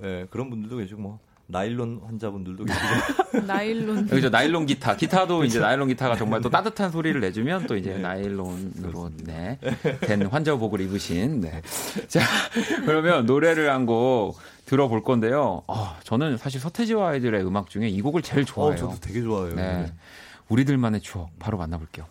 예, 그런 분들도 계시고 뭐 나일론 환자분들도 계시고. 나일론. 여기서 나일론 기타. 기타도 이제 나일론 기타가 정말 또 따뜻한 소리를 내주면 또 이제 나일론으로 네, 된 환자복을 입으신 네. 자 그러면 노래를 한 곡 들어볼 건데요. 아, 저는 사실 서태지와 아이들의 음악 중에 이 곡을 제일 어, 좋아해요. 저도 되게 좋아해요. 네, 우리들만의 추억 바로 만나볼게요.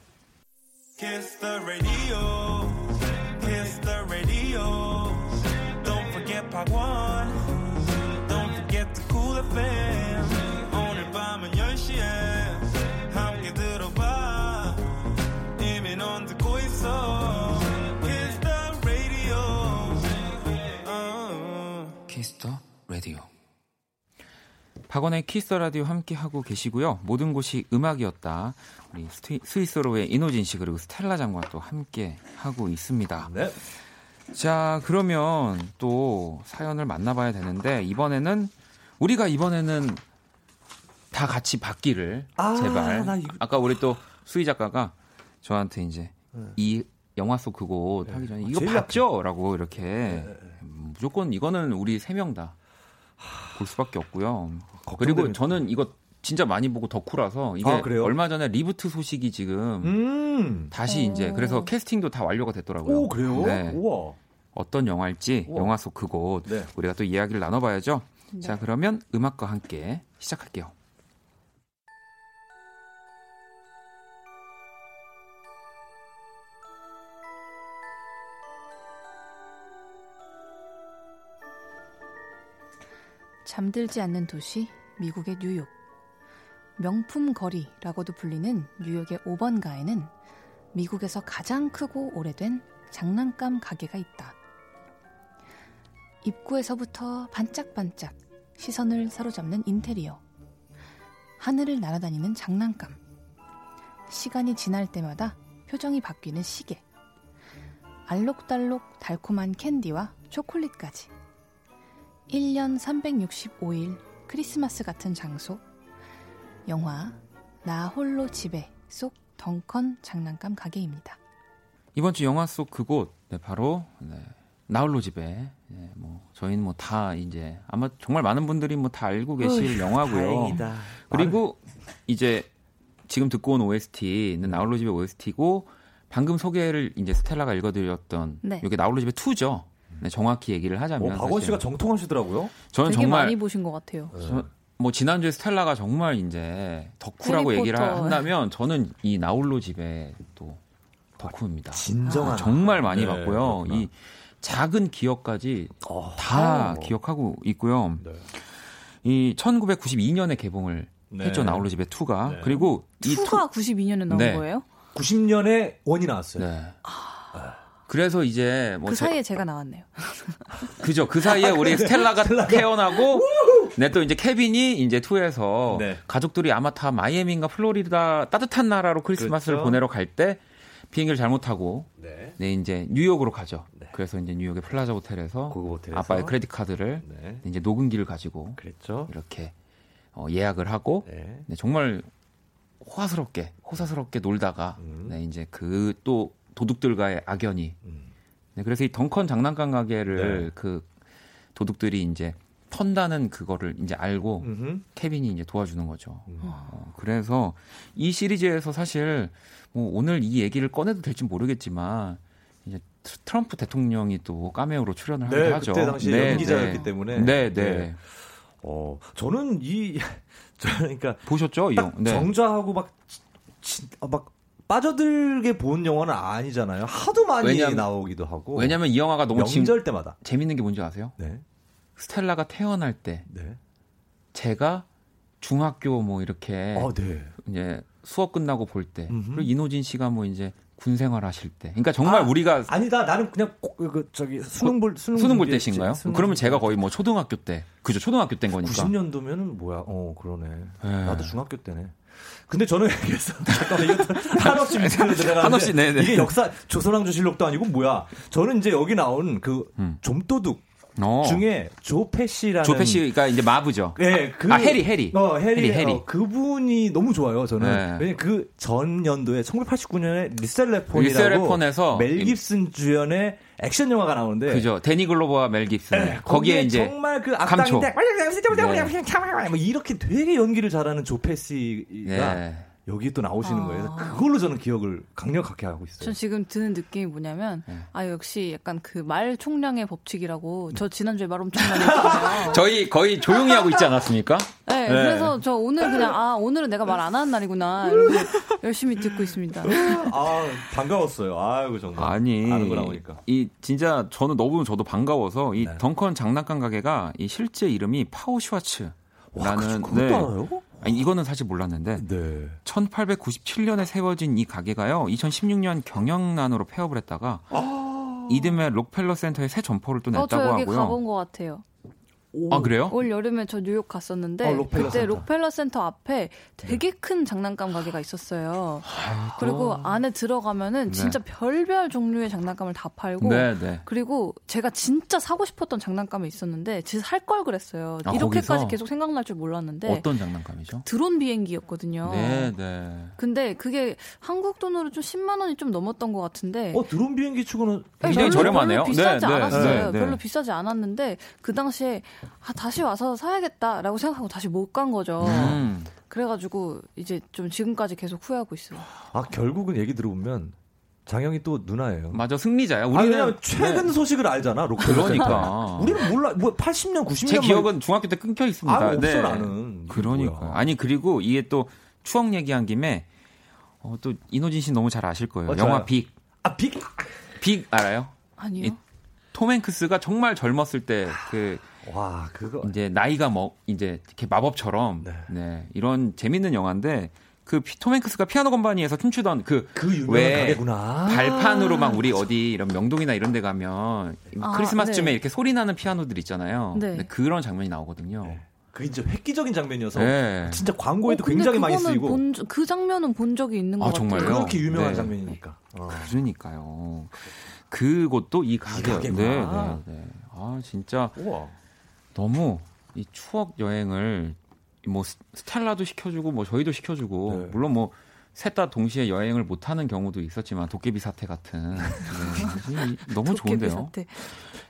박원의 키스터 라디오 함께 하고 계시고요. 모든 곳이 음악이었다. 우리 스위, 스윗소로우의 인호진 씨 그리고 스텔라장과 또 함께 하고 있습니다. 네. 자, 그러면 또 사연을 만나봐야 되는데 이번에는 우리가 이번에는 다 같이 받기를 아, 제발. 나 이거- 아까 우리 또 수희 작가가 저한테 이제 이 영화 속 그곳 하기 전에 이거 네. 제일 봤죠?라고 이렇게 음, 무조건 이거는 우리 세 명 다 볼 수밖에 없고요. 그리고 저는 이거 진짜 많이 보고 덕후라서 이게 아, 그래요? 얼마 전에 reboot 소식이 지금 음. 다시 이제 그래서 캐스팅도 다 완료가 됐더라고요. 오, 그래요? 네. 우와. 어떤 영화일지 우와. 영화 속 그곳 네. 우리가 또 이야기를 나눠봐야죠. 네. 자 그러면 음악과 함께 시작할게요. 잠들지 않는 도시 미국의 뉴욕. 명품 거리라고도 불리는 뉴욕의 5번가에는 미국에서 가장 크고 오래된 장난감 가게가 있다. 입구에서부터 반짝반짝 시선을 사로잡는 인테리어. 하늘을 날아다니는 장난감. 시간이 지날 때마다 표정이 바뀌는 시계. 알록달록 달콤한 캔디와 초콜릿까지. 1년 365일 크리스마스 같은 장소. 영화 나 홀로 집에 속 덩컨 장난감 가게입니다. 이번 주 영화 속 그곳 네, 바로 네, 나 홀로 집에 네, 뭐 저희는 뭐 다 이제 아마 정말 많은 분들이 뭐 다 알고 계실 영화고요. 다행이다. 그리고 이제 지금 듣고 온 OST는 나 홀로 집의 OST고 방금 소개를 이제 스텔라가 읽어드렸던 네. 이게 나 홀로 집의 2죠. 네, 정확히 얘기를 어, 하자면 박원 사실 씨가 정통하시더라고요. 저는 되게 정말 많이 보신 것 같아요. 저- 뭐 지난주에 스텔라가 정말 이제 덕후라고 얘기를 해리포터. 한다면 저는 이 나홀로 집의 또 덕후입니다. 진정한. 아, 정말 많이 네, 봤고요. 그렇구나. 이 작은 기억까지 어. 다 어. 기억하고 있고요. 네. 이 1992년에 개봉을 네. 했죠 나홀로 집의 2가 네. 그리고 이 투가 92년에 나온 네. 거예요? 90년에 원이 나왔어요. 네. 그래서 이제 뭐 그 제- 사이에 제 가 나왔네요. 그죠 그 사이에 우리 스텔라가 태어나고 네 또 이제 케빈이 이제 투에서 네. 가족들이 아마 다 마이애미인가 플로리다 따뜻한 나라로 크리스마스를 그렇죠. 보내러 갈 때 비행기를 잘못하고 네. 네 이제 뉴욕으로 가죠. 네. 그래서 이제 뉴욕의 플라자 호텔에서 호텔에서. 아빠의 credit card를 네. 이제 녹음기를 가지고 그랬죠. 이렇게 어, 예약을 하고 네. 네, 정말 호화스럽게 호사스럽게 놀다가 음. 네, 이제 그 또 도둑들과의 악연이 음. 네, 그래서 이 덩컨 장난감 가게를 네. 그 도둑들이 이제 턴다는 그거를 이제 알고 음흠. 케빈이 이제 도와주는 거죠. 음. 어, 그래서 이 시리즈에서 사실 뭐 오늘 이 얘기를 꺼내도 될지 모르겠지만 이제 트- 트럼프 대통령이 또 카메오로 출연을 하기도 네, 하죠. 그때 당시 네, 연기자였기 네. 때문에. 네, 네. 네. 어, 저는 이, 저 그러니까 보셨죠? 이딱 영? 네. 정자하고 막, 진- 아, 막 빠져들게 본 영화는 아니잖아요. 하도 많이 왜냐면- 나오기도 하고. 왜냐면 이 영화가 너무 진- 명절 때마다. 재밌는 게 뭔지 아세요? 네. 스텔라가 태어날 때 네. 제가 중학교 뭐 이렇게 아, 네. 이제 수업 끝나고 볼 때. 그리고 이노진 씨가 뭐 이제 군 생활하실 때 그러니까 정말 아, 우리가 아니다. 나는 그냥 꼭, 그, 저기, 수능 볼, 수능, 수능 볼 때신가요? 수능 그러면 제가 거의 뭐 초등학교 때 그죠 초등학교 때인 거니까 90년도면은 뭐야? 어, 그러네. 네. 나도 중학교 때네. 근데 저는 그래서 잠깐만 한없이 밑으로 들어가는데 한없이, 네네. 이게 역사 조선왕조실록도 아니고 뭐야? 저는 이제 여기 나온 그 음. 좀도둑 어. 중에 조페시라는 조페 씨가 이제 마부죠. 네, 그 아 해리 해리. 어, 해리, 해리, 해리. 어, 그분이 너무 좋아요. 저는 네. 왜냐면 그전 연도에 1989년에 리셀레폰이라고 멜 깁슨 주연의 액션 영화가 나오는데 그죠. 데니 글로버와 멜 깁슨. 네, 거기에 이제 정말 그. 악당인데 뭐 이렇게 되게 연기를 잘하는 조페시가 네. 여기 또 나오시는 아. 거예요. 그걸로 저는 기억을 강력하게 하고 있어요. 전 지금 드는 느낌이 뭐냐면 네. 아 역시 약간 그 말 총량의 법칙이라고 저 지난주에 말 엄청 많이 했잖아요. 저희 거의 조용히 하고 있지 않았습니까? 네, 그래서 저 오늘 그냥 아 오늘은 내가 말 안 하는 날이구나 열심히 듣고 있습니다. 아 반가웠어요. 아이고 정말 아니 아는 거 나오니까. 이 진짜 저는 너무 저도 반가워서 이 네. 덩컨 장난감 가게가 이 실제 이름이 슈와츠 라는 와, 그것도 네. 알아요? 아니 이거는 사실 몰랐는데 네. 1897년에 세워진 이 가게가요. 2016년 경영난으로 폐업을 했다가 이듬해 록펠러 센터에 새 점포를 또 어, 저 냈다고 얘기 하고요. 가본 것 같아요. 아 그래요? 올 여름에 저 뉴욕 갔었는데 어, 록펠러 그때 센터. 록펠러 센터 앞에 되게 큰 장난감 가게가 있었어요. 그리고 안에 들어가면은 네. 진짜 별별 종류의 장난감을 다 팔고 네, 네. 그리고 제가 진짜 사고 싶었던 장난감이 있었는데 진짜 살 걸 그랬어요. 아, 이렇게까지 거기서? 계속 생각날 줄 몰랐는데 어떤 장난감이죠? 드론 비행기였거든요. 네, 네. 근데 그게 한국 돈으로 좀 10만 원이 좀 넘었던 것 같은데 어 드론 비행기 치고는 네, 굉장히 별로, 저렴하네요. 별로 비싸지 네, 네, 않았어요. 네, 네. 별로 비싸지 않았는데 그 당시에 아, 다시 와서 사야겠다라고 생각하고 다시 못 간 거죠. 음. 그래가지고 이제 좀 지금까지 계속 후회하고 있어요. 아 결국은 얘기 들어보면 장영이 또 누나예요. 맞아 승리자야. 아니, 우리는 왜냐면 최근 네. 소식을 알잖아. 록펠러 그러니까. 우리는 몰라. 뭐 80년 90년 제 기억은 중학교 때 끊겨 있습니다. 아, 없어 네. 나는. 그러니까. 뭐야. 아니 그리고 이게 또 추억 얘기한 김에 어, 또 이노진 씨 너무 잘 아실 거예요. 어, 영화. 빅. 아 빅. 빅 알아요? 아니요. 이- 톰 행크스가 정말 젊었을 때그 와 그거. 이제 나이가 뭐 이제 이렇게 마법처럼 네. 네. 이런 재밌는 영화인데 그톰 행크스가 피아노 건반이에서 춤추던 그 그 유명한 왜 가게구나. 발판으로 막 우리 어디 이런 명동이나 이런 데 가면 아, 크리스마스쯤에 네. 이렇게 소리 나는 피아노들 있잖아요. 네. 그런 장면이 나오거든요. 네. 그게 진짜 획기적인 장면이어서 네. 진짜 광고에도 어, 굉장히 많이 쓰이고 본 적- 그 장면은 본 적이 있는 것 아, 같아요. 그렇게 유명한 네. 장면이니까. 어. 그러니까요. 그곳도 이 가게. 가게구나. 네, 네, 네. 아 진짜 우와. 너무 이 추억 여행을 뭐 스- 스텔라도 시켜주고 뭐 저희도 시켜주고 네. 물론 뭐 셋 다 동시에 여행을 못 하는 경우도 있었지만 도깨비 사태 같은 네. 이- 너무 좋은데요. 사태.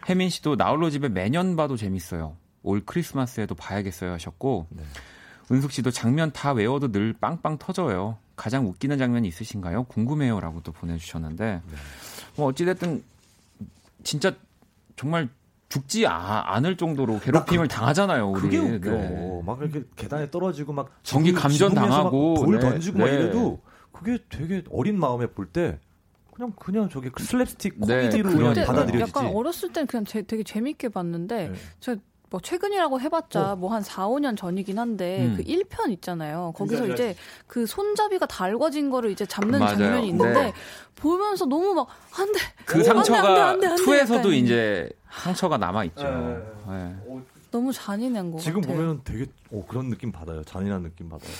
혜민 씨도 나홀로 집에 매년 봐도 재밌어요. 올 크리스마스에도 봐야겠어요 하셨고 네. 은숙 씨도 장면 다 외워도 늘 빵빵 터져요. 가장 웃기는 장면이 있으신가요? 궁금해요라고 또 보내주셨는데 네. 뭐 어찌됐든 진짜 정말 죽지 아- 않을 정도로 괴롭힘을 당하잖아요. 우리. 그게 웃겨. 네. 막 이렇게 계단에 떨어지고 막 전기 감전 막 당하고, 돌 네. 던지고 막 네. 이래도 그게 되게 어린 마음에 볼 때 그냥 그냥 저게 그 슬랩스틱 네, 코미디로 그때 그냥. 받아들여지지. 약간 어렸을 땐 그냥 제- 되게 재밌게 봤는데 네. 저 뭐 최근이라고 해봤자 어. 뭐한 4, 5년 전이긴 한데 음. 그 1편 있잖아요. 거기서 진짜 이제 그 손잡이가 달궈진 거를 이제 잡는 맞아요. 장면이 있는데 네. 보면서 너무 막 안돼 그 상처가 안 돼, 안 돼, 투에서도 약간 이제 상처가 남아 있죠. 네. 네. 너무 잔인한 거 지금 같아요. 보면 되게 어, 그런 느낌 받아요. 잔인한 느낌 받아요.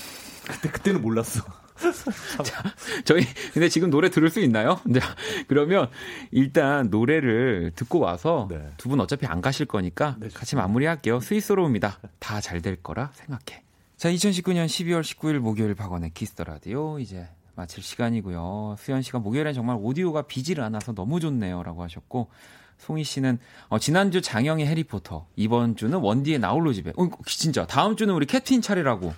그때 그때는 몰랐어. 저희 근데 지금 노래 들을 수 있나요? 자, 그러면 일단 노래를 듣고 와서 네. 두분 어차피 안 가실 거니까 네, 같이 마무리할게요. 스윗소로우입니다. 다 잘 될 거라 생각해. 자, 2019년 12월 19일 목요일 박원의 키스 더 라디오 이제 마칠 시간이고요. 수현 씨가 목요일엔 정말 오디오가 비질 않아서 너무 좋네요라고 하셨고 송희 씨는 어, 지난주 장영의 해리포터 이번 주는 원디의 나홀로 집에 어, 진짜 다음 주는 우리 캡틴 차례라고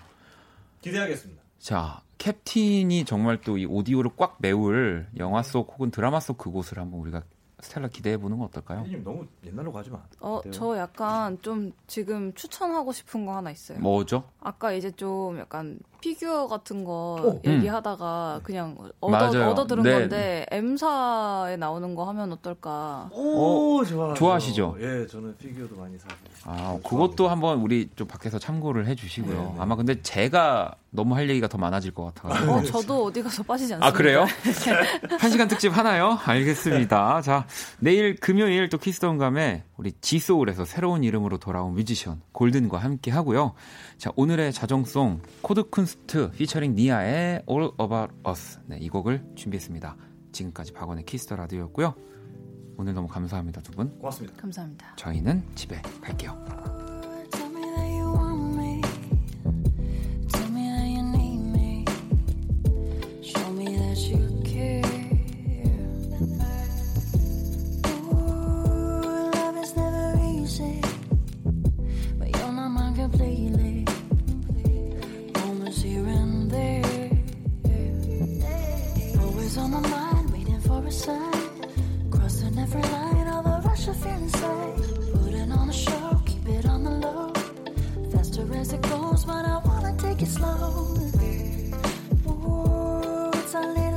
기대하겠습니다. 자, 캡틴이 정말 또 이 오디오를 꽉 메울 영화 속 혹은 드라마 속 그곳을 한번 우리가 스텔라 기대해 보는 건 어떨까요? 님 너무 옛날로 가지 마. 어, 그때요. 저 약간 좀 지금 추천하고 싶은 거 하나 있어요. 뭐죠? 아까 이제 좀 약간 피규어 같은 거 어, 얘기하다가 그냥 얻어. 얻어 들은 네. 건데 M사에 나오는 거 하면 어떨까? 오, 좋아. 좋아하시죠? 예, 저는 피규어도 많이 사고. 아, 그것도 한번 우리 좀 밖에서 참고를 해 주시고요. 네, 네. 아마 근데 제가 너무 할 얘기가 더 많아질 것 같아요. 어, 저도 어디 가서 빠지지 않습니다. 아, 그래요? 한 시간 특집 하나요? 알겠습니다. 자, 내일 금요일 또 키스톤 감에 우리 지소울에서 새로운 이름으로 돌아온 뮤지션 골든과 함께 하고요. 자, 오늘의 자정송 코드 쿤스트 피처링 니아의 All About Us. 네, 이 곡을 준비했습니다. 지금까지 박원의 키스 더 라디오였고요. 오늘 너무 감사합니다, 두 분. 고맙습니다. 감사합니다. 저희는 집에 갈게요. special feeling inside. Putting on the show, keep it on the low. Faster as it goes, but I wanna take it slow. Ooh, it's a little